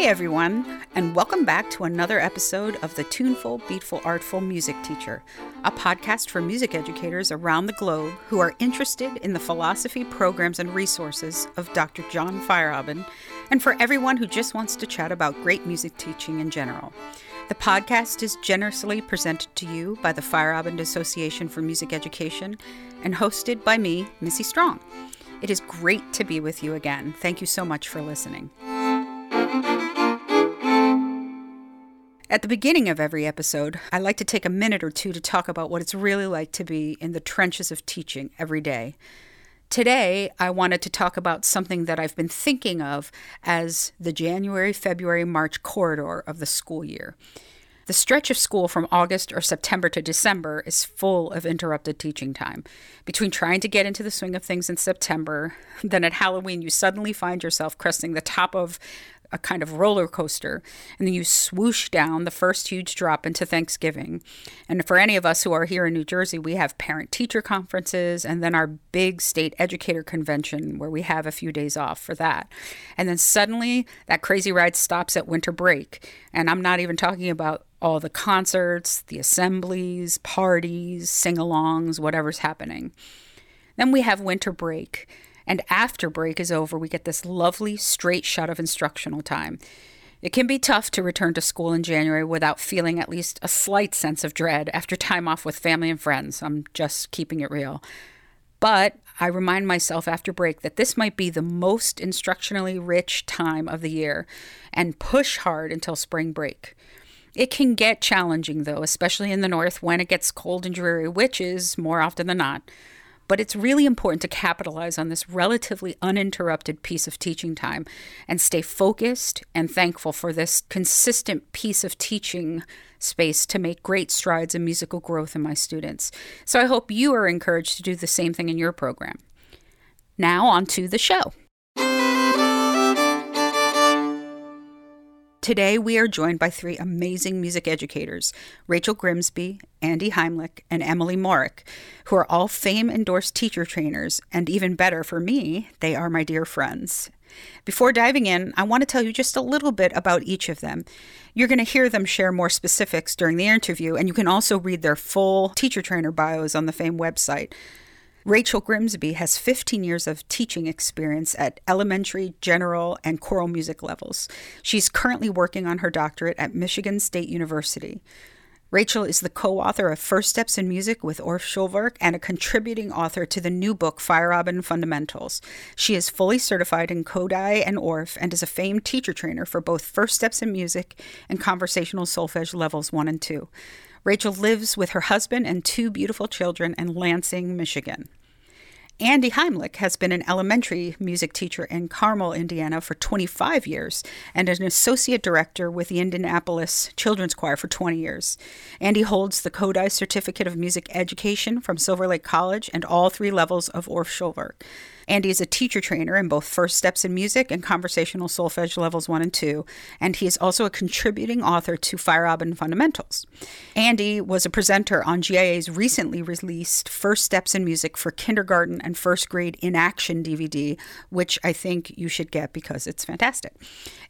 Hey everyone, and welcome back to another episode of the Tuneful, Beatful, Artful Music Teacher, a podcast for music educators around the globe who are interested in the philosophy, programs, and resources of Dr. John Feierabend, and for everyone who just wants to chat about great music teaching in general. The podcast is generously presented to you by the Feierabend Association for Music Education and hosted by me, Missy Strong. It is great to be with you again. Thank you so much for listening. At the beginning of every episode, I like to take a minute or two to talk about what it's really like to be in the trenches of teaching every day. Today, I wanted to talk about something that I've been thinking of as the January, February, March corridor of the school year. The stretch of school from August or September to December is full of interrupted teaching time. Between trying to get into the swing of things in September, then at Halloween, you suddenly find yourself cresting the top of a kind of roller coaster, and then you swoosh down the first huge drop into Thanksgiving. And for any of us who are here in New Jersey, we have parent teacher conferences and then our big state educator convention where we have a few days off for that. And then suddenly that crazy ride stops at winter break. And I'm not even talking about all the concerts, the assemblies, parties, sing alongs, whatever's happening. Then we have winter break. And after break is over, we get this lovely straight shot of instructional time. It can be tough to return to school in January without feeling at least a slight sense of dread after time off with family and friends. I'm just keeping it real. But I remind myself after break that this might be the most instructionally rich time of the year and push hard until spring break. It can get challenging, though, especially in the north when it gets cold and dreary, which is more often than not. But it's really important to capitalize on this relatively uninterrupted piece of teaching time and stay focused and thankful for this consistent piece of teaching space to make great strides in musical growth in my students. So I hope you are encouraged to do the same thing in your program. Now, on to the show. Today, we are joined by three amazing music educators Rachel Grimsby, Andy Heimlich, and Emily Morick, who are all FAME endorsed teacher trainers, and even better for me, they are my dear friends. Before diving in, I want to tell you just a little bit about each of them. You're going to hear them share more specifics during the interview, and you can also read their full teacher trainer bios on the FAME website. Rachel Grimsby has 15 years of teaching experience at elementary, general, and choral music levels. She's currently working on her doctorate at Michigan State University. Rachel is the co author of First Steps in Music with Orff Schulwerk and a contributing author to the new book Feierabend Fundamentals. She is fully certified in Kodály and Orff and is a famed teacher trainer for both First Steps in Music and Conversational Solfege levels 1 and 2. Rachel lives with her husband and two beautiful children in Lansing, Michigan. Andy Heimlich has been an elementary music teacher in Carmel, Indiana for 25 years and an associate director with the Indianapolis Children's Choir for 20 years. Andy holds the Kodály Certificate of Music Education from Silver Lake College and all three levels of Orff Schulwerk. Andy is a teacher trainer in both First Steps in Music and Conversational Solfege levels 1 and 2, and he is also a contributing author to Feierabend Fundamentals. Andy was a presenter on GIA's recently released First Steps in Music for Kindergarten and First Grade in Action DVD, which I think you should get because it's fantastic.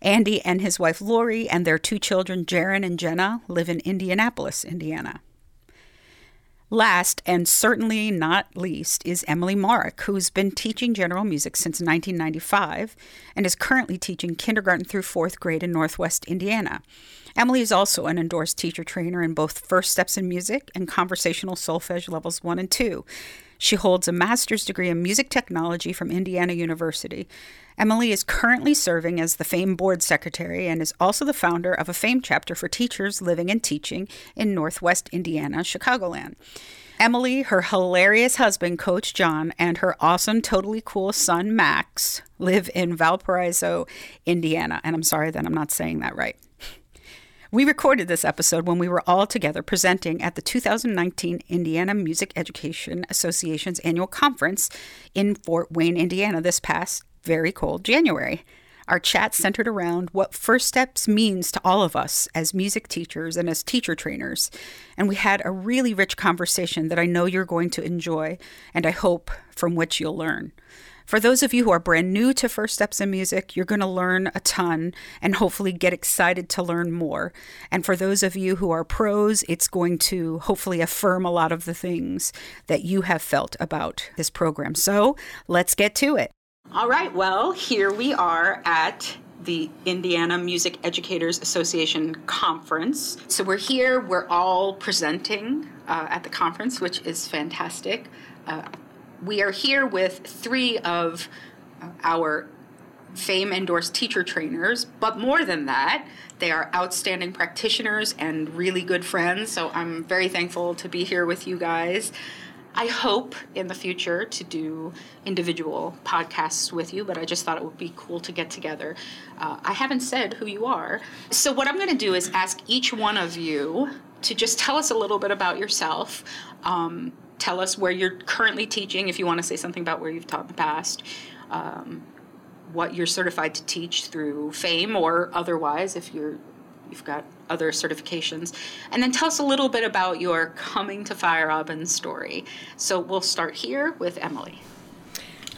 Andy and his wife Lori and their two children, Jaron and Jenna, live in Indianapolis, Indiana. Last, and certainly not least, is Emily Morick, who's been teaching general music since 1995 and is currently teaching kindergarten through fourth grade in Northwest Indiana. Emily is also an endorsed teacher trainer in both First Steps in Music and Conversational Solfege levels 1 and 2. She holds a master's degree in music technology from Indiana University. Emily is currently serving as the FAME board secretary and is also the founder of a FAME chapter for teachers living and teaching in Northwest Indiana, Chicagoland. Emily, her hilarious husband, Coach John, and her awesome, totally cool son, Max, live in Valparaiso, Indiana. And I'm sorry that I'm not saying that right. We recorded this episode when we were all together presenting at the 2019 Indiana Music Education Association's annual conference in Fort Wayne, Indiana, this past very cold January. Our chat centered around what First Steps means to all of us as music teachers and as teacher trainers. And we had a really rich conversation that I know you're going to enjoy and I hope from which you'll learn. For those of you who are brand new to First Steps in Music, you're going to learn a ton and hopefully get excited to learn more. And for those of you who are pros, it's going to hopefully affirm a lot of the things that you have felt about this program. So let's get to it. All right, well, here we are at the Indiana Music Educators Association conference. So we're here, we're all presenting uh, at the conference, which is fantastic. Uh, we are here with three of our FAME endorsed teacher trainers, but more than that, they are outstanding practitioners and really good friends. So I'm very thankful to be here with you guys. I hope in the future to do individual podcasts with you, but I just thought it would be cool to get together. Uh, I haven't said who you are. So, what I'm going to do is ask each one of you to just tell us a little bit about yourself. Um, tell us where you're currently teaching, if you want to say something about where you've taught in the past. Um, what you're certified to teach through FAME or otherwise, if you're you've got other certifications. And then tell us a little bit about your coming to Feierabend story. So we'll start here with Emily.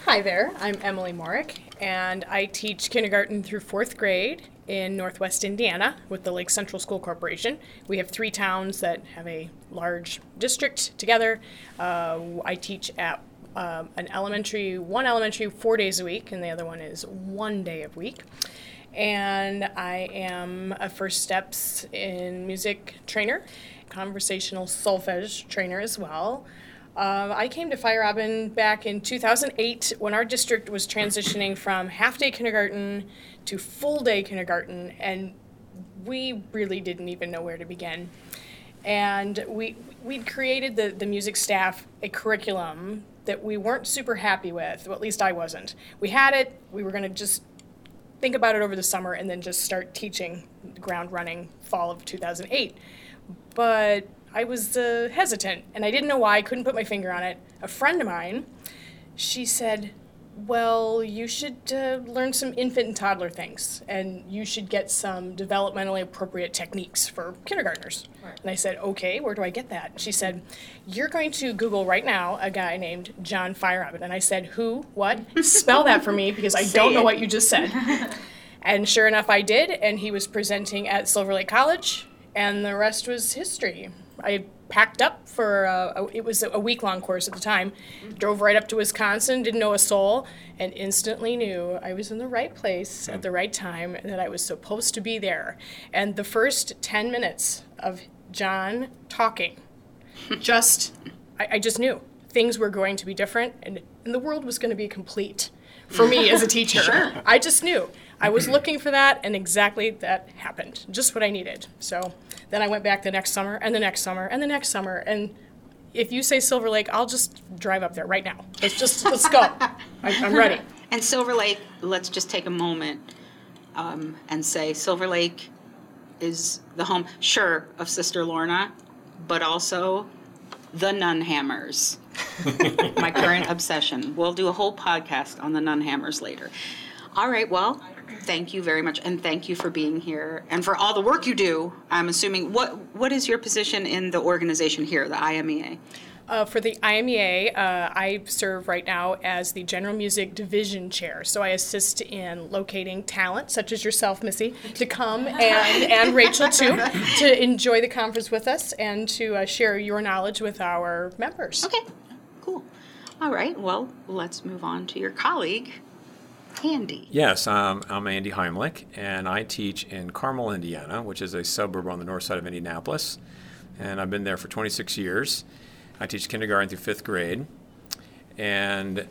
Hi there, I'm Emily Morick, and I teach kindergarten through fourth grade in Northwest Indiana with the Lake Central School Corporation. We have three towns that have a large district together. Uh, I teach at um, an elementary, one elementary, four days a week, and the other one is one day a week and I am a First Steps in Music trainer, conversational solfege trainer as well. Um, I came to Feierabend back in 2008 when our district was transitioning from half day kindergarten to full day kindergarten, and we really didn't even know where to begin. And we, we'd created the, the music staff a curriculum that we weren't super happy with, well, at least I wasn't. We had it, we were going to just think about it over the summer and then just start teaching ground running fall of 2008. But I was uh, hesitant and I didn't know why. I couldn't put my finger on it. A friend of mine, she said, well, you should uh, learn some infant and toddler things, and you should get some developmentally appropriate techniques for kindergartners. Right. And I said, okay, where do I get that? She said, you're going to Google right now a guy named John Feierabend. And I said, who, what? Spell that for me because I don't know what you just said. and sure enough, I did, and he was presenting at Silver Lake College, and the rest was history. I packed up for a, a, it was a week long course at the time. Mm-hmm. Drove right up to Wisconsin, didn't know a soul, and instantly knew I was in the right place at the right time and that I was supposed to be there. And the first ten minutes of John talking, just I, I just knew things were going to be different and, and the world was going to be complete for me as a teacher. Sure. I just knew. I was looking for that, and exactly that happened. Just what I needed. So then I went back the next summer, and the next summer, and the next summer, and if you say Silver Lake, I'll just drive up there right now. Let's just let's go. I, am ready. And Silver Lake, let's just take a moment um, and say Silver Lake is the home, sure, of Sister Lorna, but also the Nunhammers. My current obsession. We'll do a whole podcast on the Nunhammers later. All right, well, thank you very much, and thank you for being here and for all the work you do. I'm assuming what what is your position in the organization here, the IMEA? Uh, for the IMEA, uh, I serve right now as the General Music Division Chair. So I assist in locating talent, such as yourself, Missy, to come and, and Rachel too, to enjoy the conference with us and to uh, share your knowledge with our members. Okay, cool. All right, well, let's move on to your colleague, Andy. Yes, um, I'm Andy Heimlich, and I teach in Carmel, Indiana, which is a suburb on the north side of Indianapolis. And I've been there for 26 years. I teach kindergarten through fifth grade. And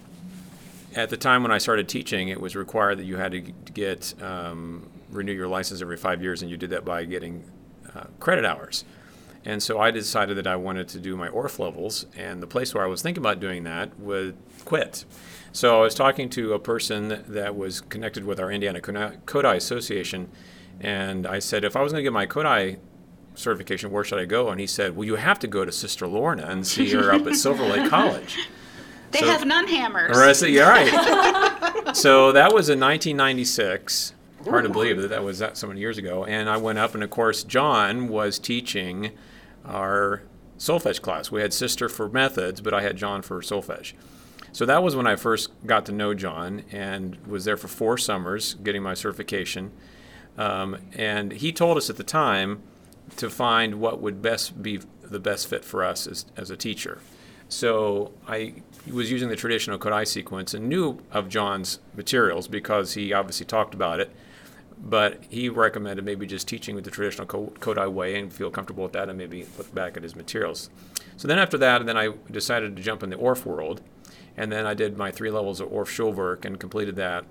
at the time when I started teaching, it was required that you had to get um, renew your license every five years, and you did that by getting uh, credit hours. And so I decided that I wanted to do my Orff levels, and the place where I was thinking about doing that would quit. So I was talking to a person that was connected with our Indiana Kodály Association, and I said, if I was going to get my Kodály certification, where should I go? And he said, well, you have to go to Sister Lorna and see her up at Silver Lake College. They so, have Nunhammers. Right, so, you're right. so that was in 1996. Hard to believe that that was that so many years ago. And I went up, and of course, John was teaching our solfege class. We had Sister for methods, but I had John for solfege. So that was when I first got to know John and was there for four summers getting my certification. Um, and he told us at the time to find what would best be the best fit for us as, as a teacher. So I was using the traditional Kodály sequence and knew of John's materials because he obviously talked about it. But he recommended maybe just teaching with the traditional Kodály way and feel comfortable with that and maybe look back at his materials. So then after that, and then I decided to jump in the Orff world. And then I did my three levels of Orff Schulwerk and completed that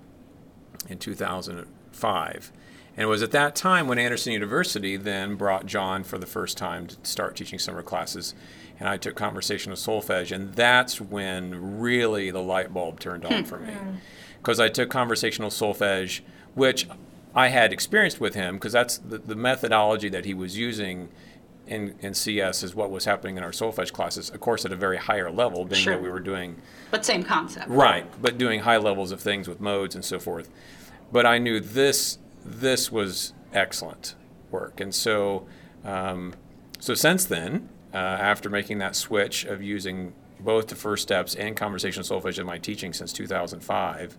in 2005. And it was at that time when Anderson University then brought John for the first time to start teaching summer classes. And I took conversational solfege, and that's when really the light bulb turned on hmm. for me. Hmm. Because I took conversational solfege, which I had experienced with him, because that's the, the methodology that he was using in, in CS is what was happening in our solfege classes, of course, at a very higher level, being Sure. that we were doing But same concept. Right, but doing high levels of things with modes and so forth. But I knew this this was excellent work, and so um, so since then, uh, after making that switch of using both the first steps and conversational solfege in my teaching since 2005,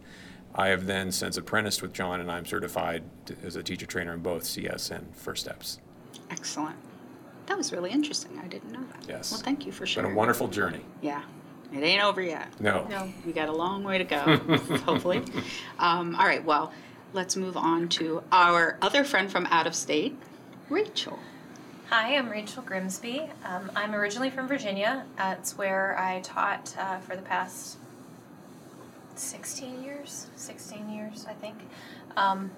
I have then since apprenticed with John, and I'm certified to, as a teacher trainer in both CS and first steps. Excellent. That was really interesting. I didn't know that. Yes. Well, thank you for sharing. It's been a wonderful journey. Yeah. It ain't over yet. No. No. We got a long way to go, hopefully. Um, all right, well, let's move on to our other friend from out of state, Rachel. Hi, I'm Rachel Grimsby. Um, I'm originally from Virginia. That's where I taught uh, for the past 16 years, 16 years, I think. Um,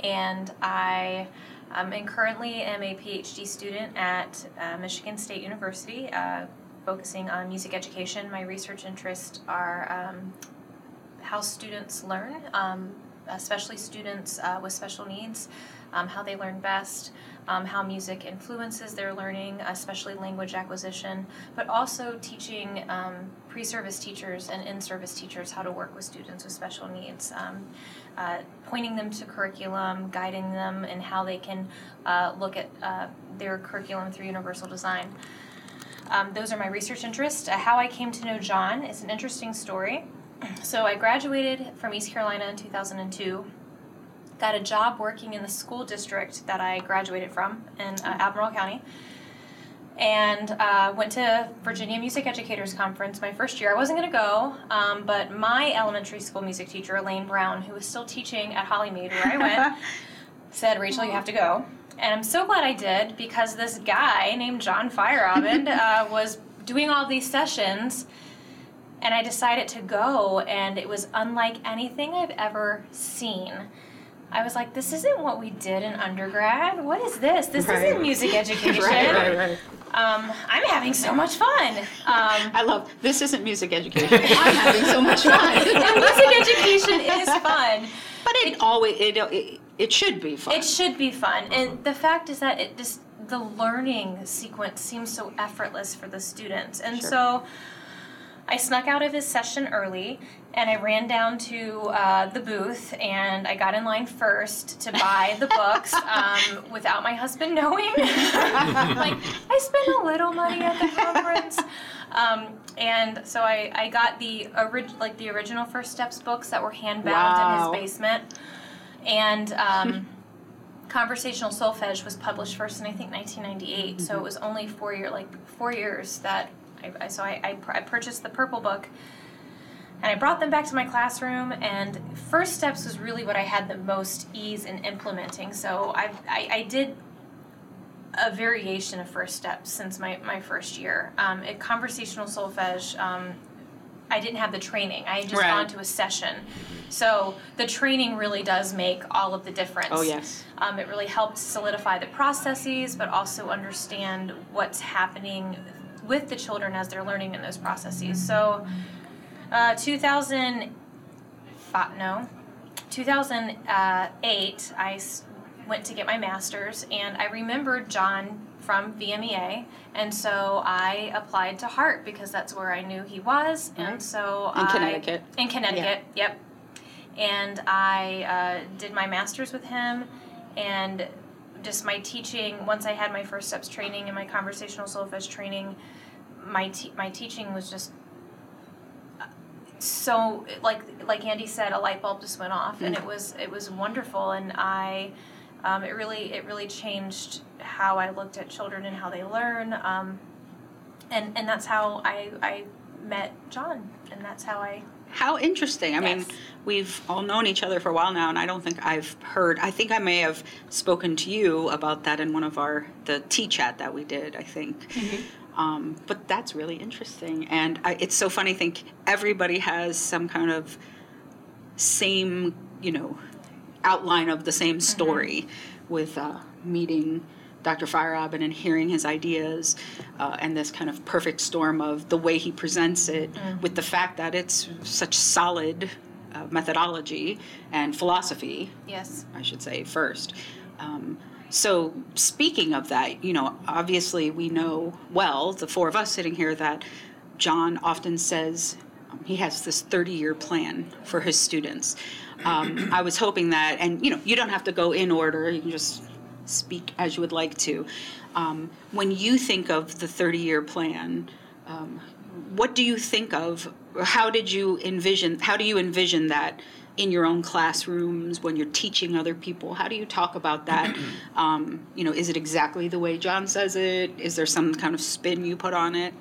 and I um, and currently am a PhD student at uh, Michigan State University, uh, focusing on music education. My research interests are um, how students learn, um, especially students uh, with special needs, um, how they learn best, um, how music influences their learning, especially language acquisition, but also teaching um, pre service teachers and in service teachers how to work with students with special needs. Uh, pointing them to curriculum, guiding them in how they can uh, look at uh, their curriculum through universal design. Um, those are my research interests. Uh, how I came to know John is an interesting story. So I graduated from East Carolina in 2002. Got a job working in the school district that I graduated from in uh, Albemarle County. And uh, went to Virginia Music Educators Conference my first year. I wasn't going to go, um, but my elementary school music teacher, Elaine Brown, who was still teaching at Hollymead where I went, said, Rachel, you have to go. And I'm so glad I did because this guy named John Feierabend uh, was doing all these sessions and I decided to go, and it was unlike anything I've ever seen. I was like, this isn't what we did in undergrad. What is this? This Right. isn't music education. Right, right, right. Um, I'm having so much fun. Um, I love this isn't music education. I'm having so much fun. and music education is fun. but it always it, it it should be fun. It should be fun. And the fact is that it just the learning sequence seems so effortless for the students. And Sure. so I snuck out of his session early and I ran down to uh, the booth and I got in line first to buy the books um, without my husband knowing. like, I spent a little money at the conference. Um, and so I, I got the orig- like the original First Steps books that were hand bound Wow. in his basement. And um, Conversational Solfege was published first in I think 1998, so it was only four year like four years that I, I so I, I, pur- I purchased the purple book, and I brought them back to my classroom. And First Steps was really what I had the most ease in implementing. So I I, I did a variation of First Steps since my, my first year. Um, at Conversational Solfege, um, I didn't have the training. I had just Right. gone to a session. So the training really does make all of the difference. oh yes. Um, it really helped solidify the processes, but also understand what's happening with the children as they're learning in those processes. So, uh, 2005, no, 2008, I went to get my master's, and I remembered John from VMEA, and so I applied to Hartt because that's where I knew he was, Right. and so In I- Connecticut. In Connecticut, yep and I uh, did my master's with him, and just my teaching. Once I had my first steps training and my conversational solfege training, my te- my teaching was just uh, so like like Andy said, a light bulb just went off, and it was it was wonderful, and I. Um, it really it really changed how I looked at children and how they learn, um, and and that's how I I met John, and that's how I How interesting. I mean, we've all known each other for a while now, and I don't think I've heard. I think I may have spoken to you about that in one of our the tea chat that we did. I think. Um, but that's really interesting, and I, it's so funny. I think everybody has some kind of same, you know, outline of the same story with uh, meeting Dr. Feierabend and hearing his ideas uh, and this kind of perfect storm of the way he presents it with the fact that it's such solid uh, methodology and philosophy, yes I should say, first. Um, so, speaking of that, you know, obviously we know well, the four of us sitting here, that John often says um, he has this 30 year plan for his students. Um, I was hoping that, and you know, you don't have to go in order, you can just speak as you would like to. Um, when you think of the 30 year plan, um, what do you think of how did you envision how do you envision that in your own classrooms when you're teaching other people? How do you talk about that? Um, you know is it exactly the way john says it? Is there some kind of spin you put on it?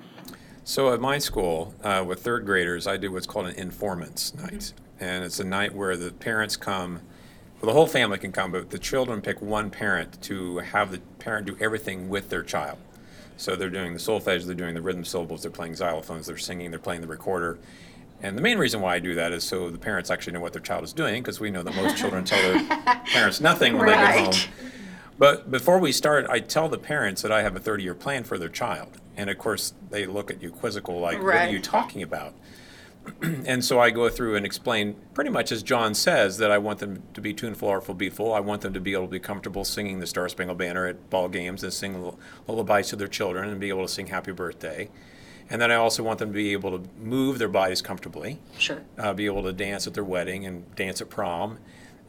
So at my school, uh, with third graders, I do what's called an informance night, and it's a night where the parents come. Well, the whole family can come, but the children pick one parent to have the parent do everything with their child. So they're doing the solfege, they're doing the rhythm syllables, they're playing xylophones, they're singing, they're playing the recorder. And the main reason why I do that is so the parents actually know what their child is doing, because we know that most children tell their parents nothing when they get home. But before we start, I tell the parents that I have a 30 year plan for their child. And of course, they look at you quizzical, like, what are you talking about? and so I go through and explain pretty much as John says that I want them to be tuneful, artful, beatful. I want them to be able to be comfortable singing the Star Spangled Banner at ball games and sing lullabies to their children and be able to sing Happy Birthday. And then I also want them to be able to move their bodies comfortably sure uh, be able to dance at their wedding and dance at prom,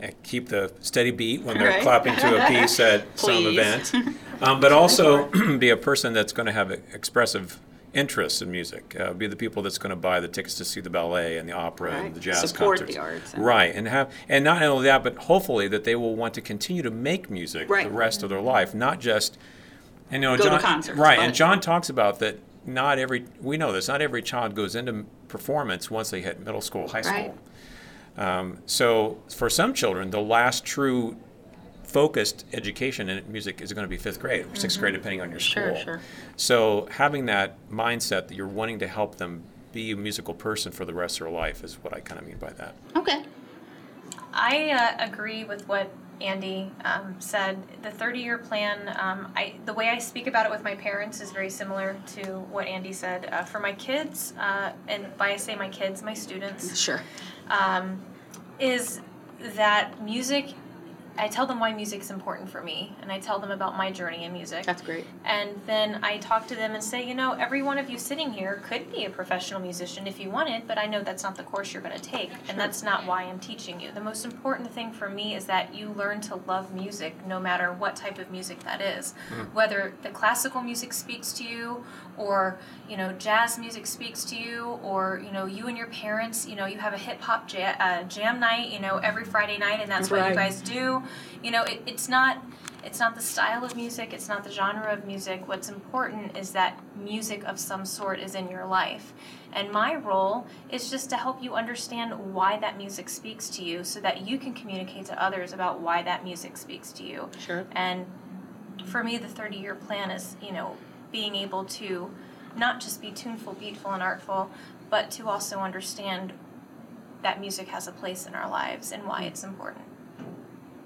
and keep the steady beat when they're Right. clapping to a piece at some event, um, but also be a person that's going to have expressive interests in music. Uh, be the people that's going to buy the tickets to see the ballet and the opera Right. and the jazz Support concerts. the arts and- right? And have and not only that, but hopefully that they will want to continue to make music Right. the rest of their life, not just. And you know, Go John, concerts, right? And John talks about that. Not every we know this. Not every child goes into performance once they hit middle school, high Right. school. Um, so for some children, the last true focused education in music is going to be fifth grade or 6th grade, depending on your school. Mm-hmm. Sure, sure. So having that mindset that you're wanting to help them be a musical person for the rest of their life is what I kind of mean by that. okay I uh, agree with what Andy um, said. The 30-year plan, um, I, the way I speak about it with my parents is very similar to what Andy said. Uh, for my kids, uh, and by I say my kids, my students, sure um, is that music. I tell them why music's important for me, and I tell them about my journey in music. that's great And then I talk to them and say, you know, every one of you sitting here could be a professional musician if you wanted, but I know that's not the course you're going to take, and that's not why I'm teaching you. The most important thing for me is that you learn to love music no matter what type of music that is. Mm-hmm. Whether the classical music speaks to you, or, you know, jazz music speaks to you, or, you know, you and your parents, you know, you have a hip hop jam, uh, jam night, you know, every Friday night, and that's what you guys do. You know, it, it's not it's not the style of music, it's not the genre of music. What's important is that music of some sort is in your life. And my role is just to help you understand why that music speaks to you so that you can communicate to others about why that music speaks to you. Sure. And for me, the 30 year plan is, you know, being able to not just be tuneful, beatful, and artful, but to also understand that music has a place in our lives and why it's important.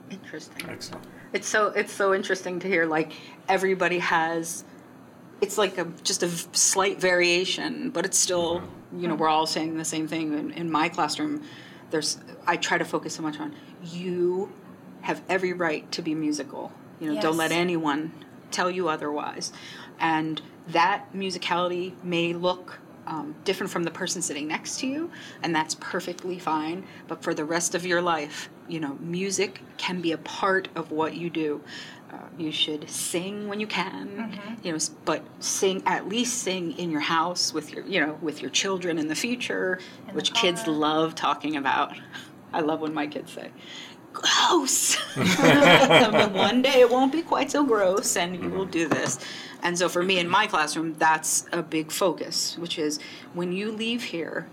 interesting Excellent. It's so it's so interesting to hear like everybody has it's like a just a slight variation, but it's still you know we're all saying the same thing in, in my classroom. There's I try to focus so much on you have every right to be musical. You know, don't let anyone tell you otherwise. And that musicality may look um, different from the person sitting next to you, and that's perfectly fine. But for the rest of your life, you know, music can be a part of what you do. Uh, you should sing when you can, Mm-hmm. you know, but sing at least sing in your house with your, you know, with your children in the future, In the which kids love talking about. I love when my kids say, "Gross." but one day it won't be quite so gross, and you will mm-hmm. do this. And so for me in my classroom, that's a big focus, which is when you leave here,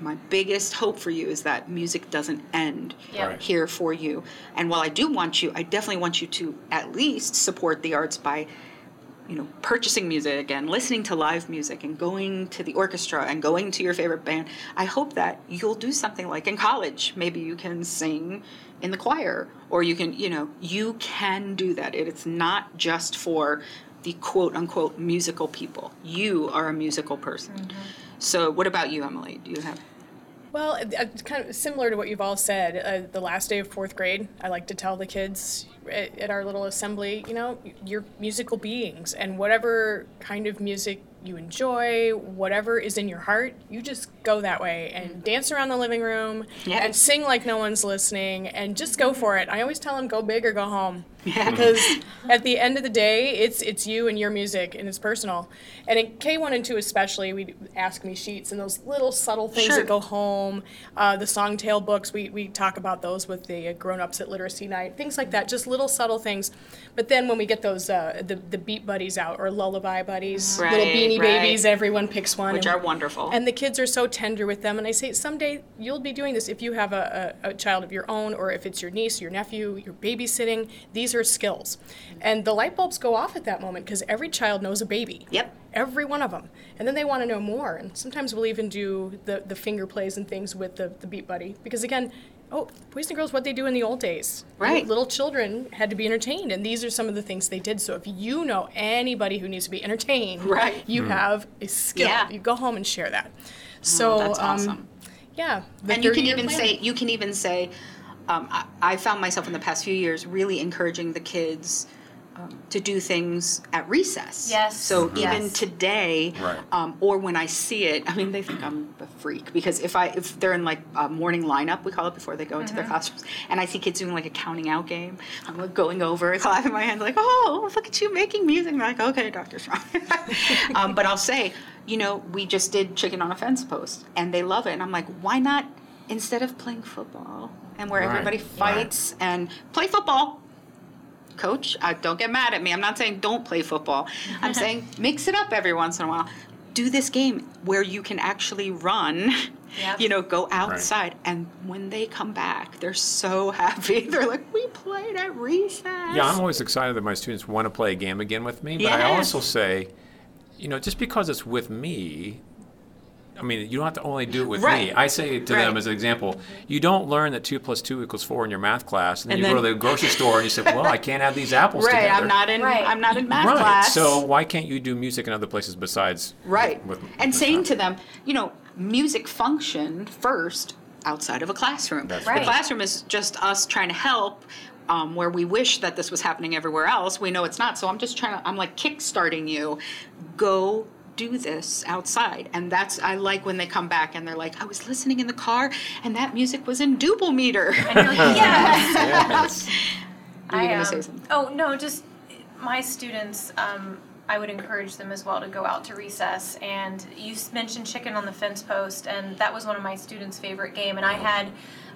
my biggest hope for you is that music doesn't end. Right. here for you. And while I do want you, I definitely want you to at least support the arts by you know, purchasing music and listening to live music and going to the orchestra and going to your favorite band. I hope that you'll do something like in college. Maybe you can sing in the choir or you can, you know, you can do that. It's not just for the quote unquote musical people. You are a musical person. Mm-hmm. So, what about you, Emily? Do you have Well, it's kind of similar to what you've all said. Uh, the last day of fourth grade, I like to tell the kids at, at our little assembly, you know, you're musical beings, and whatever kind of music you enjoy, whatever is in your heart, you just go that way and dance around the living room Yeah. and sing like no one's listening and just go for it. I always tell them, go big or go home. Yeah. Because at the end of the day, it's it's you and your music, and it's personal. And in K one and two especially, we ask me sheets and those little subtle things Sure. that go home. Uh, the SongTale books, we, we talk about those with the uh, grown ups at literacy night, things like that, just little subtle things. But then when we get those uh, the the beat buddies out or lullaby buddies, little beanie right. babies, everyone picks one, which and- are wonderful. and the kids are so tender with them. And I say, someday you'll be doing this if you have a, a, a child of your own, or if it's your niece, your nephew, you're babysitting. These are skills. And the light bulbs go off at that moment because every child knows a baby. Yep. Every one of them. And then they want to know more. And sometimes we'll even do the, the finger plays and things with the, the Beat Buddy. Because again, oh, boys and girls, what they do in the old days. Right. Little children had to be entertained. And these are some of the things they did. So if you know anybody who needs to be entertained, Right. you have a skill. Yeah. You go home and share that. So Oh, that's um, awesome. yeah. and you can even plan. say you can even say um, I, I found myself in the past few years really encouraging the kids um, to do things at recess. Yes, so even yes. today Right. um, or when i see it i mean they think i'm a freak because if i if they're in like a morning lineup we call it before they go into their classrooms and i see kids doing like a counting out game i'm like going over clapping my hands like oh look at you making music. And I'm like okay dr strong. Um, but i'll say you know we just did chicken on a fence post and they love it and i'm like why not instead of playing football and where Right. everybody fights and play football. Coach uh, don't get mad at me. I'm not saying don't play football. I'm saying mix it up every once in a while. Do this game where you can actually run Yep. you know go outside. Right. and when they come back they're so happy. They're like we played at recess. Yeah, I'm always excited that my students want to play a game again with me. But I also say, you know, just because it's with me, I mean, you don't have to only do it with me. I say to them as an example, you don't learn that two plus two equals four in your math class, and then And you go to the grocery store and you say, well, I can't have these apples right together. i'm not in Right. i'm not in math right. class So why can't you do music in other places besides Right. With, and with saying math? to them, you know, music function first outside of a classroom. That's right. The classroom is just us trying to help. Um, where we wish that this was happening everywhere else, we know it's not. So I'm just trying to, I'm like kickstarting you. Go do this outside. And that's, I like when they come back and they're like, I was listening in the car and that music was in duple meter. And you're like, yes. Yes. Were you gonna um, say something? Oh no, just my students. Um, I would encourage them as well to go out to recess. And you mentioned chicken on the fence post, and that was one of my students' favorite game. And I had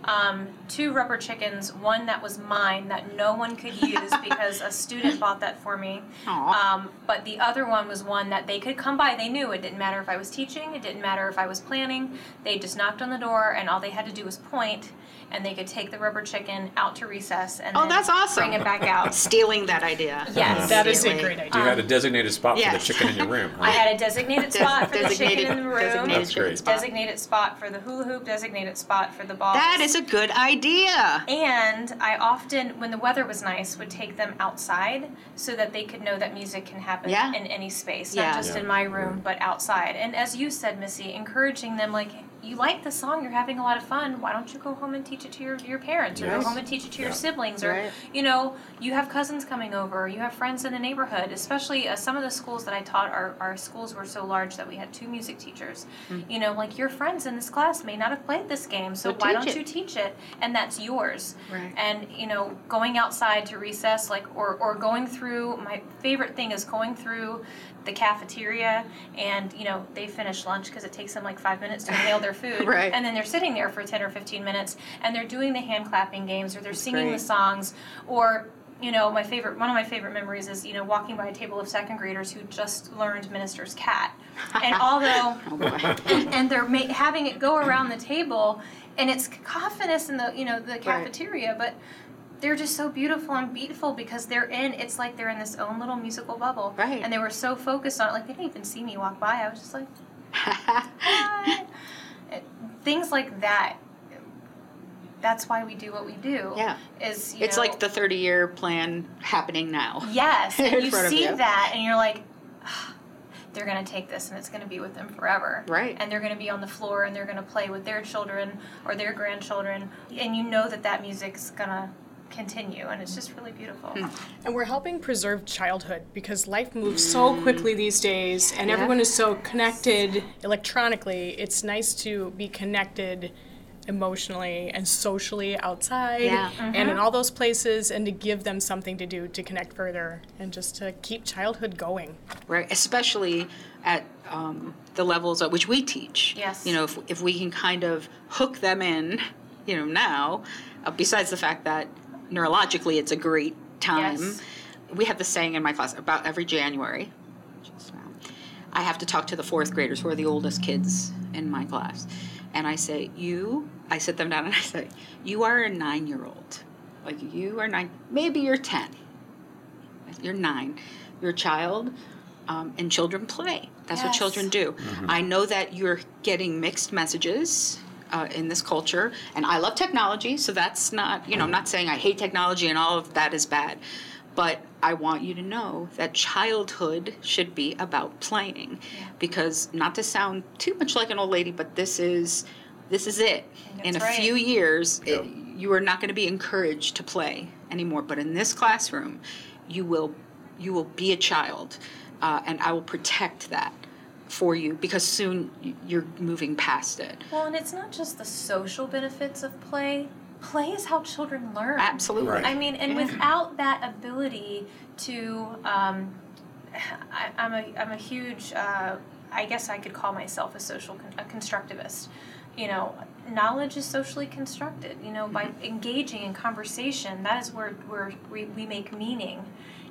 um, two rubber chickens. One that was mine that no one could use because a student bought that for me. Um, but the other one was one that they could come by. They knew it didn't matter if I was teaching. It didn't matter if I was planning. They just knocked on the door, and all they had to do was point, and they could take the rubber chicken out to recess and Oh, then that's awesome. bring it back out. Stealing that idea. Yes. Uh-huh. That is a Immediately. great You idea. had a designated spot for the chicken in your room. I had a designated spot for the chicken in the room. designated That's great. spot. Designated spot for the hula hoop. Designated spot for the ball. That is a good idea. And I often, when the weather was nice, would take them outside so that they could know that music can happen Yeah. in any space, Yeah. not just Yeah. in my room, but outside. And as you said, Missy, encouraging them, like, you like the song, you're having a lot of fun. Why don't you go home and teach it to your, your parents, or Yes. go home and teach it to your siblings, or Right. you know, you have cousins coming over, you have friends in the neighborhood. Especially uh, some of the schools that I taught, our our schools were so large that we had two music teachers. You know, like your friends in this class may not have played this game, so So why don't it. you teach it? And that's yours. Right. And you know, going outside to recess, like or or going through. My favorite thing is going through the cafeteria, and you know, they finish lunch because it takes them like five minutes to inhale their food, Right. And then they're sitting there for ten or fifteen minutes, and they're doing the hand clapping games, or they're singing great. the songs, or you know, my favorite one of my favorite memories is you know walking by a table of second graders who just learned Minister's Cat, and although Oh and, and they're ma- having it go around the table, and it's cacophonous in the you know the cafeteria, but they're just so beautiful and beautiful because they're in. It's like they're in this own little musical bubble, Right. And they were so focused on it, like they didn't even see me walk by. I was just like, It- things like that. That's why we do what we do. Yeah. is you it's know, like the 30 year plan happening now. Yes, and you see you. that, and you're like, "Ah, they're going to take this, and it's going to be with them forever. Right. And they're going to be on the floor, and they're going to play with their children or their grandchildren, and you know that that music's going to continue, and it's just really beautiful. Hmm. And we're helping preserve childhood because life moves so quickly these days and everyone is so connected electronically. It's nice to be connected emotionally and socially outside Yeah. and in all those places and to give them something to do to connect further and just to keep childhood going. right? Especially at um, the levels at which we teach. Yes. You know, if, if we can kind of hook them in, you know, now, uh, besides the fact that neurologically it's a great time, Yes. we have the saying in my class about every January. which is now, I have to talk to the fourth graders who are the oldest kids in my class. And I say, You, I sit them down and I say, You are a nine year old. Like, you are nine, maybe you're 10 you're nine, you're a child, um, and children play. That's what children do. I know that you're getting mixed messages uh, in this culture, and I love technology, so that's not, you know, I'm not saying I hate technology and all of that is bad, but I want you to know that childhood should be about playing, because not to sound too much like an old lady, but this is. This is it. In a right. few years, it, you are not going to be encouraged to play anymore. But in this classroom, you will you will be a child, uh, and I will protect that for you because soon you're moving past it. Well, and it's not just the social benefits of play. Play is how children learn. Absolutely. Right. I mean, and without that ability to, um, I, I'm a I'm a huge. Uh, I guess I could call myself a social con- a constructivist. You know, knowledge is socially constructed. You know, by engaging in conversation, that is where where we, we make meaning.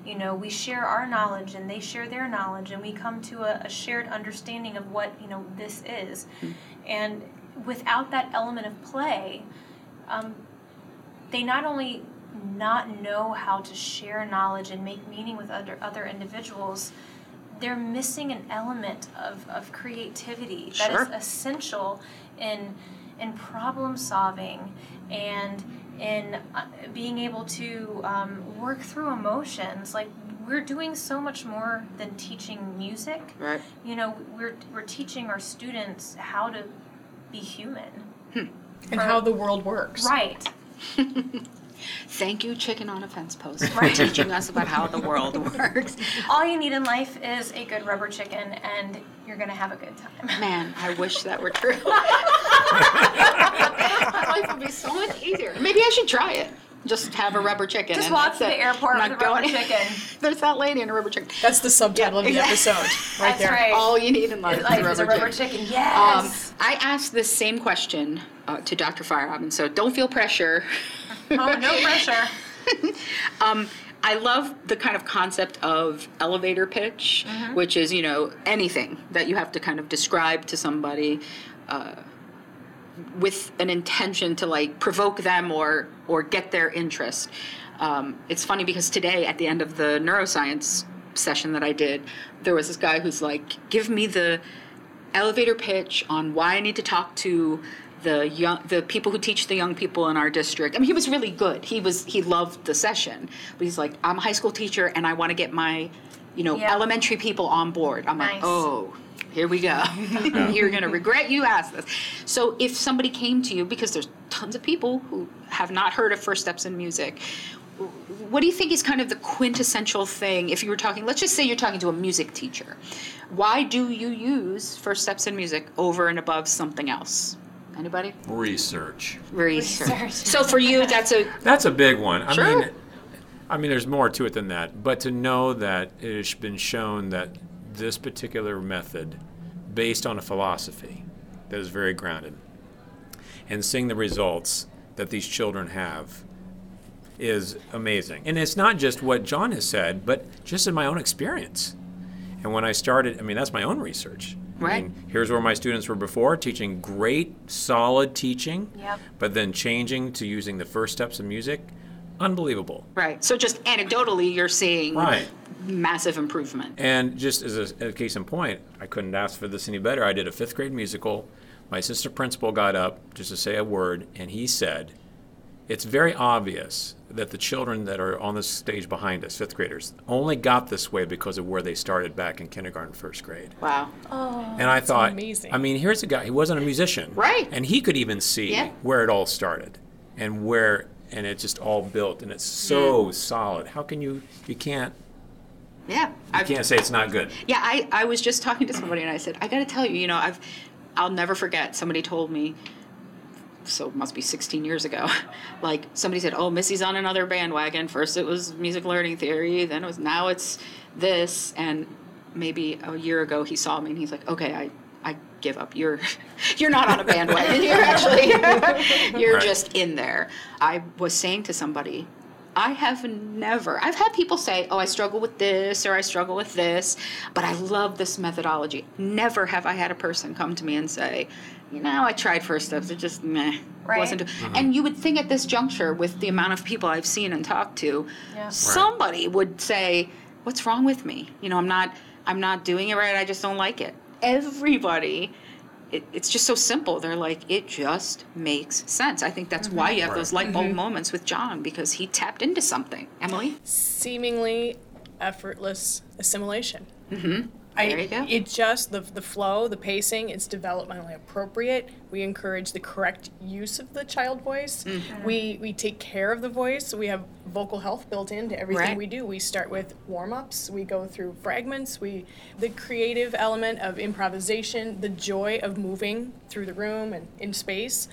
You know, we share our knowledge and they share their knowledge, and we come to a, a shared understanding of what you know this is. And without that element of play, um, they not only not know how to share knowledge and make meaning with other other individuals, they're missing an element of, of creativity that is Sure. essential in in problem solving and in uh, being able to um, work through emotions. Like we're doing so much more than teaching music. Right. You know, we're we're teaching our students how to be human. And how the world works. Right. Thank you, Chicken on a Fence Post, for teaching us about how the world works. All you need in life is a good rubber chicken, and you're gonna have a good time. Man, I wish that were true. My life would be so much easier. Maybe I should try it. Just have a rubber chicken. Just and walk to the it. airport I'm with a rubber chicken. There's that lady in a rubber chicken. That's the subtitle of the exactly. episode right That's there. right. All you need in life, is, Life a is a rubber rubber chicken. chicken. Um, Yes. I asked this same question uh, to Dr. Feierabend, so don't feel pressure. oh, no pressure. Um, I love the kind of concept of elevator pitch, which is, you know, anything that you have to kind of describe to somebody uh, with an intention to like provoke them or or get their interest. Um, it's funny because today at the end of the neuroscience session that I did, there was this guy who's like, "Give me the elevator pitch on why I need to talk to the young the people who teach the young people in our district. I mean, he was really good. He was he loved the session, but he's like, I'm a high school teacher and I want to get my, you know, Yeah. elementary people on board. I'm like, oh, here we go. You're going to regret you asked this. So, if somebody came to you, because there's tons of people who have not heard of First Steps in Music, what do you think is kind of the quintessential thing if you were talking let's just say you're talking to a music teacher why do you use first steps in music over and above something else anybody Research. research, Research. so for you that's a That's a big one. I Sure. mean, I mean, there's more to it than that. But to know that it has been shown that this particular method, based on a philosophy that is very grounded, and seeing the results that these children have, is amazing. And it's not just what John has said, but just in my own experience. And when I started, I mean, that's my own research. I Right. mean, here's where my students were before, teaching great, solid teaching, Yep. but then changing to using the first steps of music, unbelievable. right so just anecdotally you're seeing Right. massive improvement And just as a, a case in point, I couldn't ask for this any better. I did a fifth grade musical. My assistant principal got up just to say a word, and he said, It's very obvious that the children that are on the stage behind us, fifth graders, only got this way because of where they started back in kindergarten, first grade. wow Oh, And I thought, amazing. I mean, here's a guy, he wasn't a musician. Right. And he could even see Yeah. where it all started and where, and it just all built, and it's so solid. How can you, you can't, yeah you I've- can't say it's not good. Yeah, I, I was just talking to somebody and I said, I got to tell you, you know, I've I'll never forget. Somebody told me, so it must be 16 years ago. Like somebody said, "Oh, Missy's on another bandwagon. First it was music learning theory, then it was now it's this." And maybe a year ago he saw me and he's like, "Okay, I I give up. You're you're not on a bandwagon. You're actually you're Right. just in there." I was saying to somebody, I have never. I've had people say, "Oh, I struggle with this or I struggle with this," but I love this methodology. Never have I had a person come to me and say, "You know, I tried first steps. It just meh, Right. wasn't." Mm-hmm. And you would think at this juncture, with the amount of people I've seen and talked to, Yeah. Right. somebody would say, "What's wrong with me? You know, I'm not. I'm not doing it right. I just don't like it." Everybody. It, it's just so simple. They're like, it just makes sense. I think that's why you have Right. those light bulb mm-hmm. moments with John because he tapped into something. Emily? seemingly effortless assimilation. Mm-hmm. I, There you go. It just the the flow, the pacing, it's developmentally appropriate. We encourage the correct use of the child voice. Mm-hmm. We we take care of the voice. We have vocal health built into everything Right. we do. We start with warm ups. We go through fragments. We the creative element of improvisation, the joy of moving through the room and in space.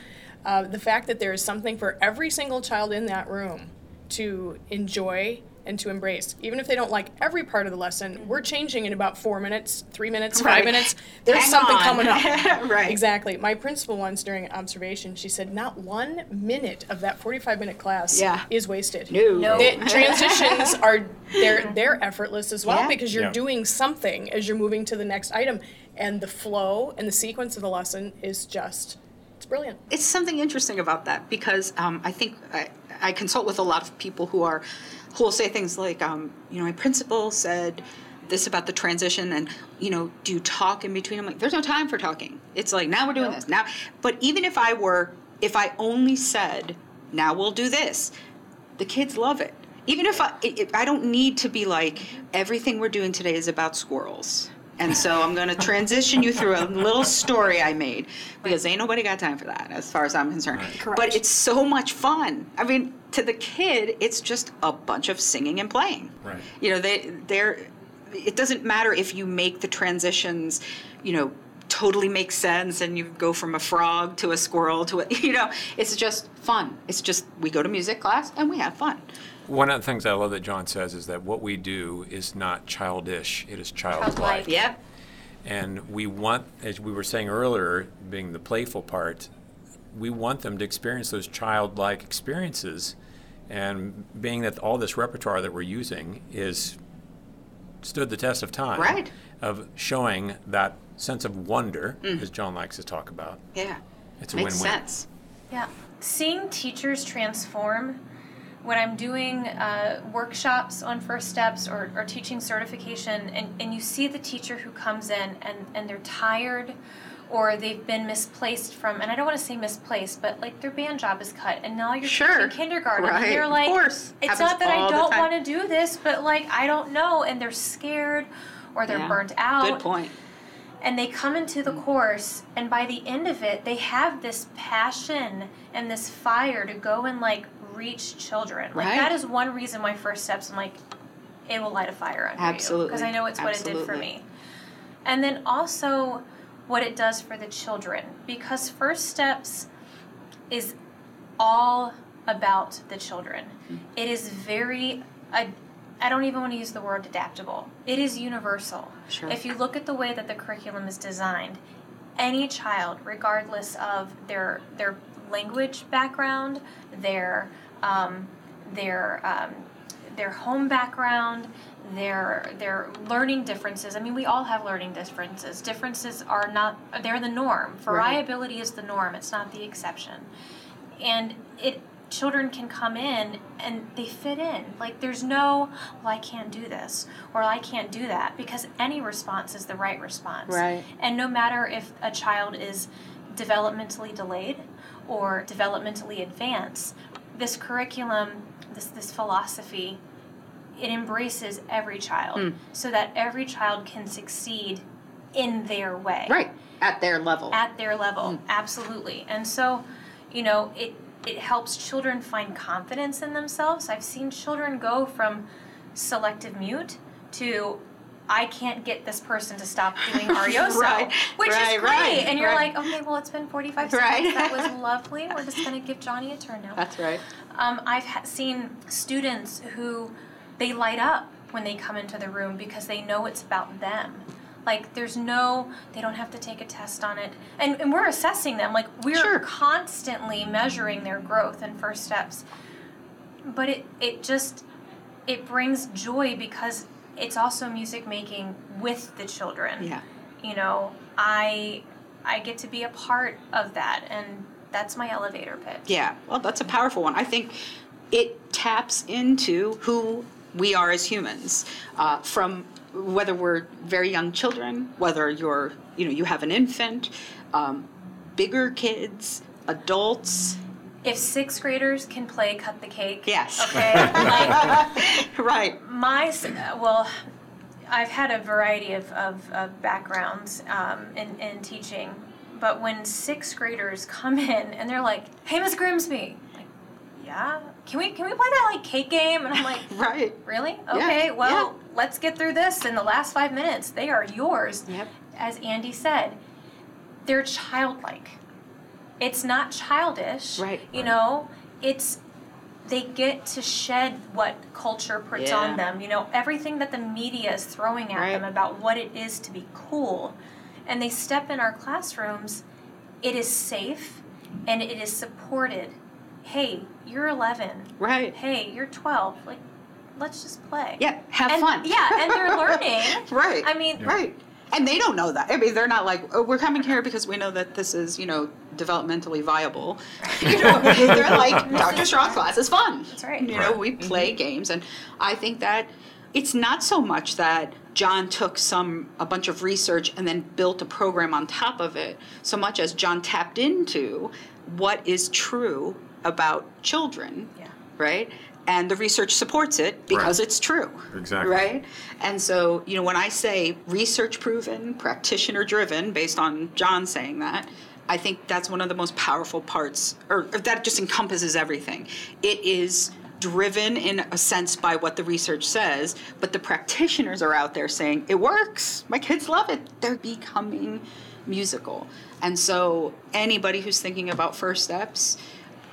Uh, the fact that there is something for every single child in that room to enjoy and to embrace. Even if they don't like every part of the lesson, mm-hmm. we're changing in about four minutes, three minutes, Right. five minutes. There's Hang something on. coming up. Right. Exactly. My principal once during an observation, she said, not one minute of that 45 minute class Yeah. is wasted. No. No. The transitions are they're they're effortless as well Yeah. because you're Yeah. doing something as you're moving to the next item, and the flow and the sequence of the lesson is just it's brilliant. It's something interesting about that because um, I think I, I consult with a lot of people who are who will say things like, um, you know, my principal said this about the transition, and you know, do you talk in between? I'm like, there's no time for talking. It's like now we're doing this now. But even if I were, if I only said, now we'll do this, the kids love it. Even if I, it- I don't need to be like everything we're doing today is about squirrels. And so I'm going to transition you through a little story I made because ain't nobody got time for that as far as I'm concerned. But it's so much fun. I mean, to the kid, it's just a bunch of singing and playing. Right. You know, they they're it doesn't matter if you make the transitions, you know, totally make sense and you go from a frog to a squirrel to a you know, it's just fun. It's just we go to music class and we have fun. One of the things I love that John says is that what we do is not childish, it is childlike. Childlike. Yep. And we want, as we were saying earlier, being the playful part, we want them to experience those childlike experiences. And being that all this repertoire that we're using is stood the test of time. Right. Of showing that sense of wonder, mm. as John likes to talk about. Yeah. It's a Makes win-win. sense. Yeah. Seeing teachers transform when I'm doing uh, workshops on first steps or, or teaching certification, and, and you see the teacher who comes in and, and they're tired or they've been misplaced from, and I don't want to say misplaced, but like their band job is cut, and now you're Sure. teaching kindergarten, Right. and they're Of like, course. it's Happens not that I don't want to do this, but like I don't know, and they're scared or they're Yeah. burnt out. Good point. and they come into the course and by the end of it they have this passion and this fire to go and like reach children. Like Right. that is one reason why first steps i'm like it will light a fire under Absolutely. because i know it's what it did for me. And then also what it does for the children. Because first steps is all about the children. Mm-hmm. It is very I, I don't even want to use the word adaptable. It is universal. Sure. if you look at the way that the curriculum is designed any child regardless of their their language background their um, their um, their home background their their learning differences. I mean we all have learning differences. Differences are not they're the norm. Variability is the norm. It's not the exception. And it children can come in and they fit in. Like there's no well i can't do this or i can't do that because any response is the right response. Right. and no matter if a child is developmentally delayed or developmentally advanced this curriculum this this philosophy it embraces every child Hmm. so that every child can succeed in their way Right. At their level. at their level absolutely and so you know it it helps children find confidence in themselves i've seen children go from selective mute to i can't get this person to stop doing arioso Right, which right, is great right, and you're like okay well it's been 45 Right. seconds that was lovely we're just going to give johnny a turn now That's right. um, I've ha- seen students who they light up when they come into the room because they know it's about them. Like there's no, they don't have to take a test on it, and, and we're assessing them. Like we're Sure. constantly measuring their growth and first steps. But it it just it brings joy because it's also music making with the children Yeah. you know i i get to be a part of that and that's my elevator pitch Yeah, well, that's a powerful one. I think it taps into who we are as humans, uh, from whether we're very young children, whether you're, you know, you have an infant, um, bigger kids, adults. If sixth graders can play cut the cake Yes. okay like right. my well i've had a variety of, of, of backgrounds um, in, in teaching but when sixth graders come in and they're like hey miss grimsby like yeah can we can we play that like cake game and i'm like Right. Really? Yeah, Okay, well, yeah. let's get through this in the last five minutes. They are yours. Yep. As Andy said, they're childlike. It's not childish. Right. You know, it's they get to shed what culture puts Yeah. on them. You know, everything that the media is throwing at Right. them about what it is to be cool. And they step in our classrooms, it is safe and it is supported. Hey, you're 11 Right. hey, you're 12. Like, let's just play. Yeah, have and, fun. Yeah, and they're learning. Right. I mean, Right. And they don't know that. I mean, they're not like, oh, we're coming here because we know that this is, you know, developmentally viable. You know, they're like, Dr. Straw class is fun. That's right. You know, we play mm-hmm. games. And I think that it's not so much that John took some, a bunch of research and then built a program on top of it, so much as John tapped into what is true about children Yeah. right? And the research supports it because Right. it's true. Exactly. Right? And so, you know, when I say research proven, practitioner driven, based on John saying that, I think that's one of the most powerful parts, or, or that just encompasses everything. It is driven in a sense by what the research says, but the practitioners are out there saying, it works. My kids love it. They're becoming musical. And so, anybody who's thinking about first steps,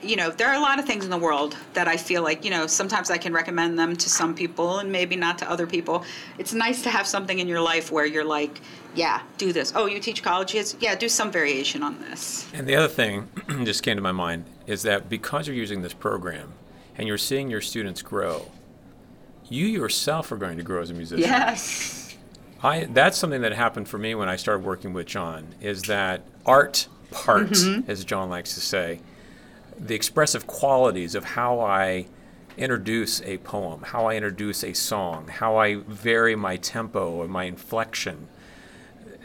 you know, there are a lot of things in the world that I feel like, you know, sometimes I can recommend them to some people and maybe not to other people. It's nice to have something in your life where you're like, yeah, do this. Oh, you teach college kids? Yeah, do some variation on this. And the other thing just came to my mind is that because you're using this program and you're seeing your students grow, you yourself are going to grow as a musician. Yes. I that's something that happened for me when I started working with John is that art part, mm-hmm. as John likes to say, the expressive qualities of how I introduce a poem, how I introduce a song, how I vary my tempo and my inflection.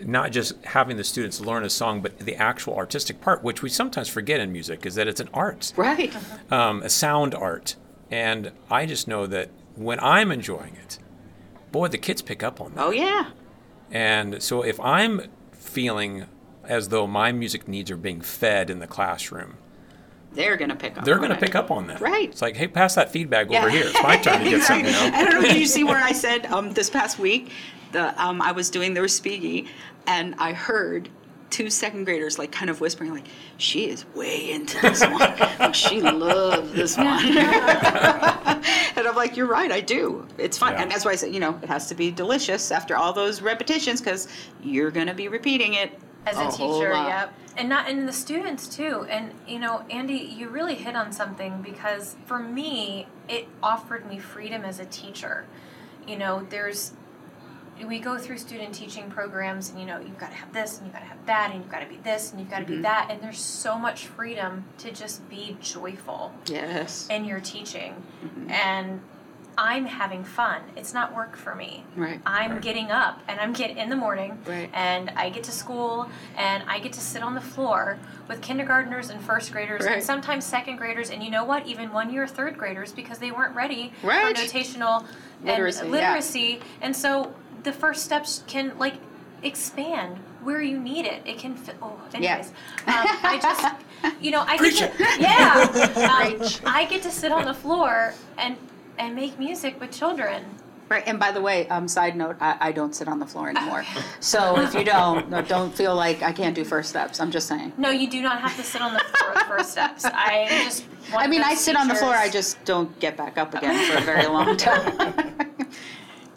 Not just having the students learn a song, but the actual artistic part, which we sometimes forget in music, is that it's an art Right. um, a sound art. And I just know that when I'm enjoying it, boy, the kids pick up on that. Oh, yeah. And so if I'm feeling as though my music needs are being fed in the classroom, They're going to pick up. they're on going to pick up on that. Right. It's like, hey, pass that feedback Yeah. over here. It's my turn to get something. You know? I don't know. Did you see where I said um, this past week? The um, I was doing the Respighi, and I heard two second graders like kind of whispering, like, "She is way into this one. She loves this one." and I'm like, "You're right. I do. It's fun." Yeah. And that's why I said, you know, it has to be delicious after all those repetitions because you're gonna be repeating it as a, whole teacher lot. yep and not and the students too and you know andy you really hit on something because for me it offered me freedom as a teacher you know there's we go through student teaching programs and you know you've got to have this and you've got to have that and you've got to be this and you've got to Mm-hmm. be that and there's so much freedom to just be joyful Yes. in your teaching Mm-hmm. and i'm having fun it's not work for me Right. i'm getting up and i'm getting in the morning Right. and i get to school and i get to sit on the floor with kindergartners and first graders Right. and sometimes second graders and you know what even one year third graders because they weren't ready Right. for notational Literacy, and yeah. literacy and so the first steps can like expand where you need it it can fit oh anyways um, i just you know i Preach get to, yeah um, i get to sit on the floor and and make music with children Right, and by the way, um, side note, I, I don't sit on the floor anymore. so if you don't, no, don't feel like I can't do first steps. I'm just saying. no you do not have to sit on the floor with first steps i just one I mean, I those sit on the floor. I just don't get back up again for a very long time.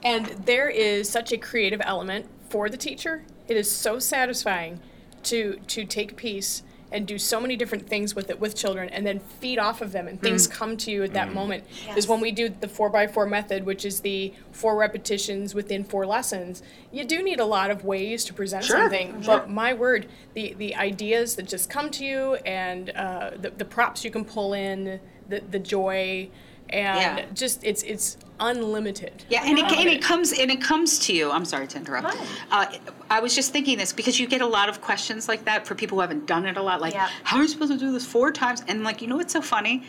And there is such a creative element for the teacher. It is so satisfying to to take a piece and do so many different things with it with children and then feed off of them and things come to you at that moment. Is when we do the four by four method, which is the four repetitions within four lessons, you do need a lot of ways to present Sure, something. But my word, the the ideas that just come to you and uh, the, the props you can pull in, the the joy and Yeah. just it's it's unlimited. Yeah, and it, and it comes and it comes to you. I'm sorry to interrupt. Uh, I was just thinking this because you get a lot of questions like that for people who haven't done it a lot. Like, Yeah. how are you supposed to do this four times? And like, you know what's so funny?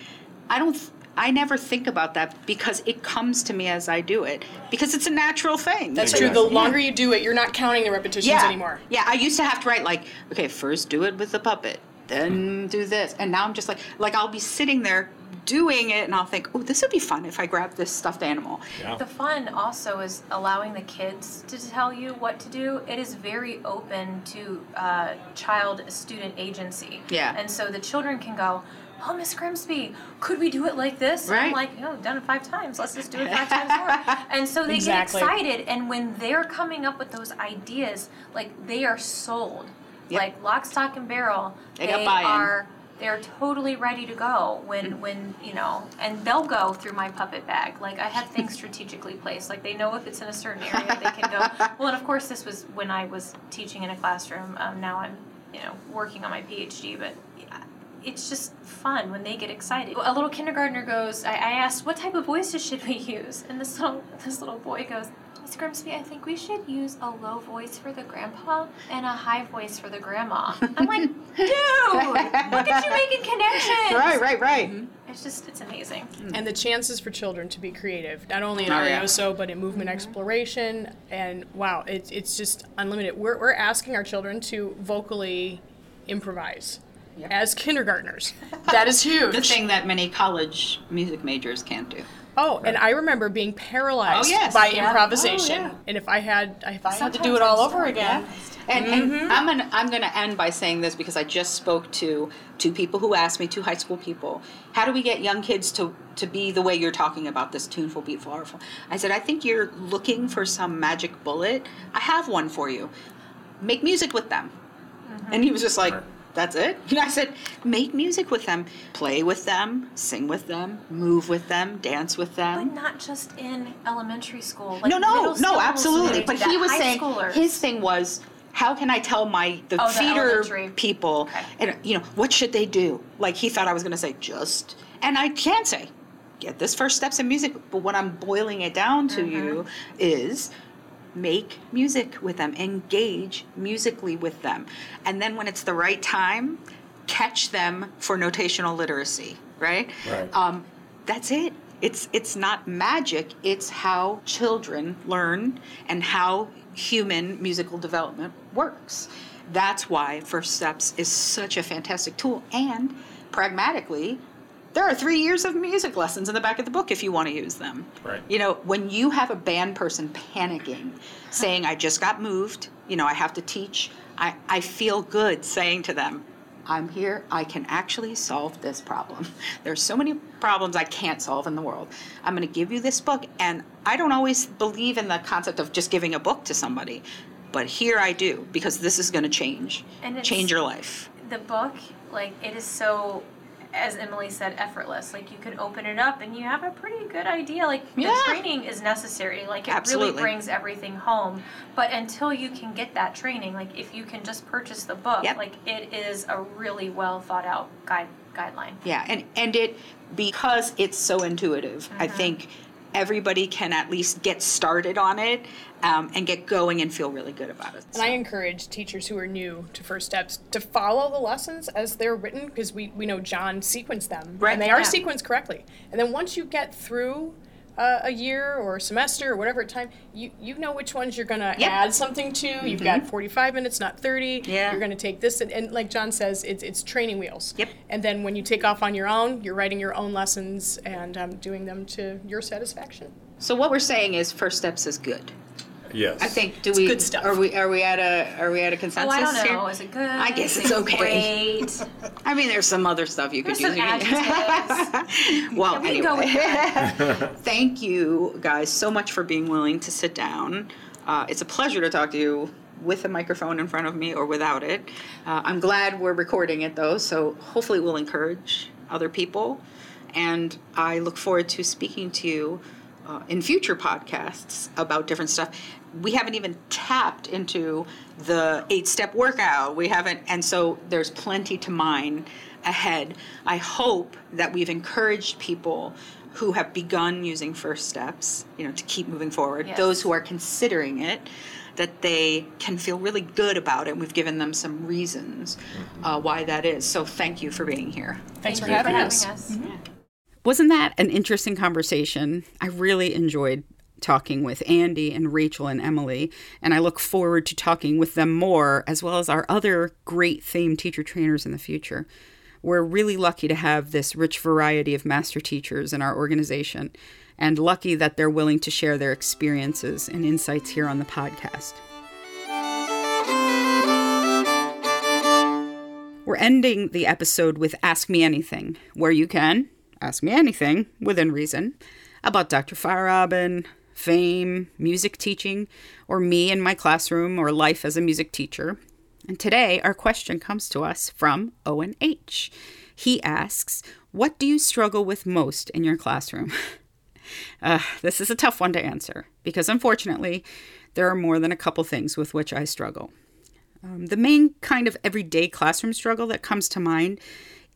I don't. th- I never think about that because it comes to me as I do it because it's a natural thing. That's It's- true. The longer you do it, you're not counting the repetitions yeah. anymore. Yeah, I used to have to write like, okay, first do it with the puppet, then do this, and now I'm just like, like I'll be sitting there doing it, and I'll think, oh, this would be fun if I grab this stuffed animal. Yeah. The fun also is allowing the kids to tell you what to do. It is very open to uh, child student agency. Yeah. And so the children can go, Oh, Miss Grimsby, could we do it like this? And I'm Right. like, no, done it five times. Let's just do it five times more. And so they Exactly. get excited. And when they're coming up with those ideas, like they are sold. Yep. Like lock, stock, and barrel. They got are they're totally ready to go when when you know and they'll go through my puppet bag. Like i have things strategically placed. Like they know if it's in a certain area they can go. Well and of course this was when i was teaching in a classroom. Um, now i'm you know working on my phd but yeah, it's just fun when they get excited. A little kindergartner goes I, I asked what type of voices should we use? And this little this little boy goes Miss Grimsby, I think we should use a low voice for the grandpa and a high voice for the grandma. I'm like, dude, look at you making connections. Right, right, right. Mm-hmm. It's just, it's amazing. Mm. And the chances for children to be creative, not only in Oh, yeah. arioso, but in movement mm-hmm. exploration. And wow, it's, it's just unlimited. We're, we're asking our children to vocally improvise Yep. as kindergartners. That is huge. The thing that many college music majors can't do. Oh, and I remember being paralyzed Oh, yes. by Yeah. improvisation. Oh, yeah. And if I had if I had to do it all I'm over still again, And, and mm-hmm. I'm gonna I'm gonna end by saying this because I just spoke to two people who asked me, two high school people, how do we get young kids to to be the way you're talking about this tuneful, beatful, artful? I said, I think you're looking for some magic bullet. I have one for you. Make music with them. Mm-hmm. And he was just like, that's it? And I said, make music with them, play with them, sing with them, move with them, dance with them. But not just in elementary school. Like no, no, no, absolutely. But he was saying schoolers. his thing was how can I tell my the Oh, the feeder people Okay. and you know what should they do? Like he thought I was going to say just and I can't say get this first steps in music, but what I'm boiling it down to you Mm-hmm. is make music with them, engage musically with them. And then when it's the right time, catch them for notational literacy, right? Right. Um, that's it. It's it's not magic, it's how children learn and how human musical development works. That's why First Steps is such a fantastic tool and pragmatically there are three years of music lessons in the back of the book if you want to use them. Right. You know, when you have a band person panicking, saying, I just got moved, you know, I have to teach, I, I feel good saying to them, I'm here, I can actually solve this problem. There's so many problems I can't solve in the world. I'm going to give you this book, and I don't always believe in the concept of just giving a book to somebody, but here I do because this is going to change, And change your life. the book, like it is so, as Emily said, effortless. Like you could open it up and you have a pretty good idea. Like Yeah. the training is necessary. Like it Absolutely. really brings everything home. But until you can get that training, like if you can just purchase the book, Yep. like it is a really well thought out guide guideline. Yeah, and and it because it's so intuitive, I mm-hmm. think everybody can at least get started on it um, and get going and feel really good about it. And I encourage teachers who are new to First Steps to follow the lessons as they're written because we, we know John sequenced them. Right, And they are yeah. sequenced correctly. And then once you get through uh, a year or a semester or whatever time, you, you know which ones you're going to Yep. add something to. You've got 45 minutes, not 30. Yeah. You're going to take this. And, and like John says, it's, it's training wheels. Yep. And then when you take off on your own, you're writing your own lessons and um, doing them to your satisfaction. so what we're saying is first steps is good. Yes. I think do we good stuff. are we are we at a are we at a Oh, consensus I don't know. here? Is it good? I guess Is it's it okay. Great. I mean, there's some other stuff you could There's some use. adjectives. well, we can go with anyway. thank you guys so much for being willing to sit down. Uh, it's a pleasure to talk to you with a microphone in front of me or without it. Uh, I'm glad we're recording it though, so hopefully we'll encourage other people. And I look forward to speaking to you uh, in future podcasts about different stuff. We haven't even tapped into the eight step workout. We haven't, and so there's plenty to mine ahead. I hope that we've encouraged people who have begun using first steps, you know, to keep moving forward. Yes. Those who are considering it, that they can feel really good about it. And we've given them some reasons uh, why that is. So thank you for being here. Thanks for Thank you having for us. having us. Wasn't that an interesting conversation? I really enjoyed talking with Andy and Rachel and Emily, and I look forward to talking with them more, as well as our other great FAME teacher trainers in the future. We're really lucky to have this rich variety of master teachers in our organization, and lucky that they're willing to share their experiences and insights here on the podcast. We're ending the episode with Ask Me Anything, where you can ask me anything within reason about Dr. Feierabend, FAME, music teaching, or me in my classroom or life as a music teacher. And today, our question comes to us from Owen H. He asks, What do you struggle with most in your classroom? Uh, this is a tough one to answer because unfortunately, there are more than a couple things with which I struggle. Um, the main kind of everyday classroom struggle that comes to mind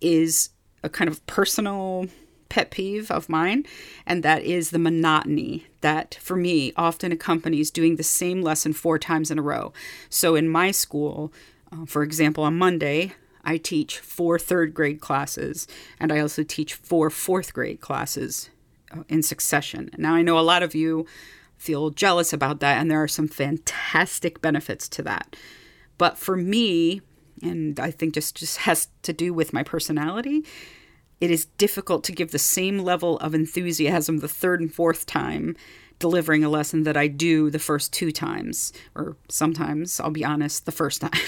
is a kind of personal pet peeve of mine, and that is the monotony that, for me, often accompanies doing the same lesson four times in a row. So, in my school, uh, for example, on Monday, I teach four third grade classes, and I also teach four fourth grade classes uh, in succession. Now, I know a lot of you feel jealous about that, and there are some fantastic benefits to that. But for me, and I think just just has to do with my personality, it is difficult to give the same level of enthusiasm the third and fourth time delivering a lesson that I do the first two times, or sometimes, I'll be honest, the first time.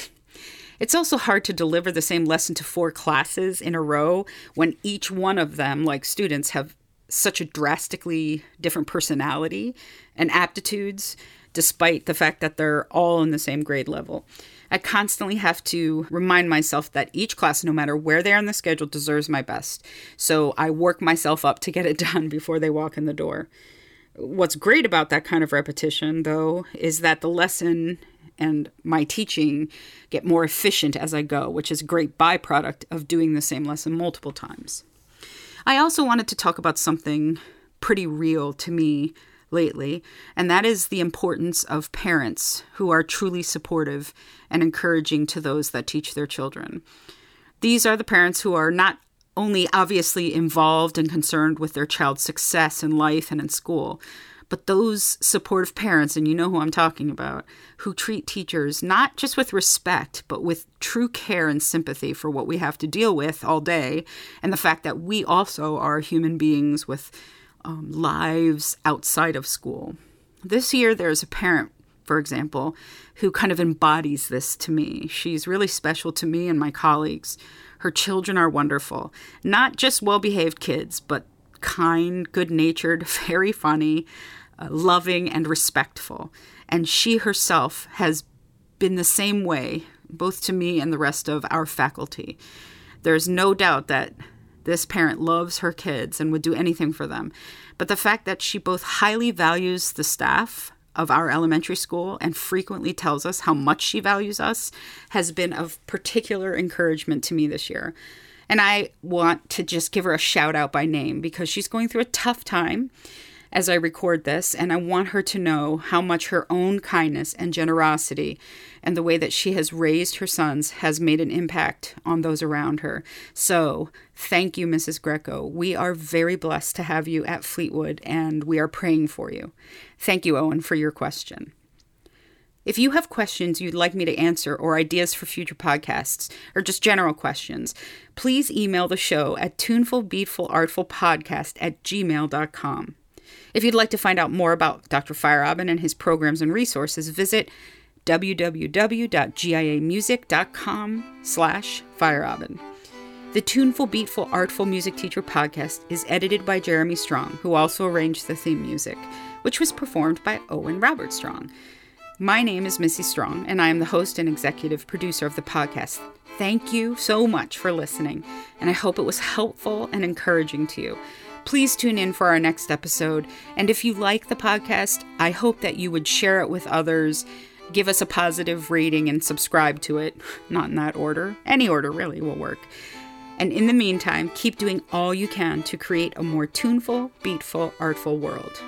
It's also hard to deliver the same lesson to four classes in a row when each one of them, like students, have such a drastically different personality and aptitudes, despite the fact that they're all in the same grade level. I constantly have to remind myself that each class, no matter where they are on the schedule, deserves my best. So I work myself up to get it done before they walk in the door. What's great about that kind of repetition, though, is that the lesson and my teaching get more efficient as I go, which is a great byproduct of doing the same lesson multiple times. I also wanted to talk about something pretty real to me lately, and that is the importance of parents who are truly supportive and encouraging to those that teach their children. These are the parents who are not only obviously involved and concerned with their child's success in life and in school, but those supportive parents, and you know who I'm talking about, who treat teachers not just with respect, but with true care and sympathy for what we have to deal with all day, and the fact that we also are human beings with um, lives outside of school. This year, there's a parent, for example, who kind of embodies this to me. She's really special to me and my colleagues. Her children are wonderful, not just well behaved kids, but kind, good natured, very funny uh, loving, and respectful. And she herself has been the same way, both to me and the rest of our faculty. There's no doubt that this parent loves her kids and would do anything for them. But the fact that she both highly values the staff of our elementary school and frequently tells us how much she values us has been of particular encouragement to me this year. And I want to just give her a shout out by name because she's going through a tough time as I record this, and I want her to know how much her own kindness and generosity and the way that she has raised her sons has made an impact on those around her. So, thank you, Mrs. Greco. We are very blessed to have you at Fleetwood, and we are praying for you. Thank you, Owen, for your question. If you have questions you'd like me to answer or ideas for future podcasts, or just general questions, please email the show at tunefulbeatfulartfulpodcast at gmail.com. If you'd like to find out more about Dr. Feierabend and his programs and resources, visit www.giamusic.com slash Feierabend. The Tuneful, Beatful, Artful Music Teacher podcast is edited by Jeremy Strong, who also arranged the theme music, which was performed by Owen Robert Strong. My name is Missy Strong, and I am the host and executive producer of the podcast. Thank you so much for listening, and I hope it was helpful and encouraging to you. Please tune in for our next episode. And if you like the podcast, I hope that you would share it with others, give us a positive rating, and subscribe to it. Not in that order, any order really will work. And in the meantime, keep doing all you can to create a more tuneful, beatful, artful world.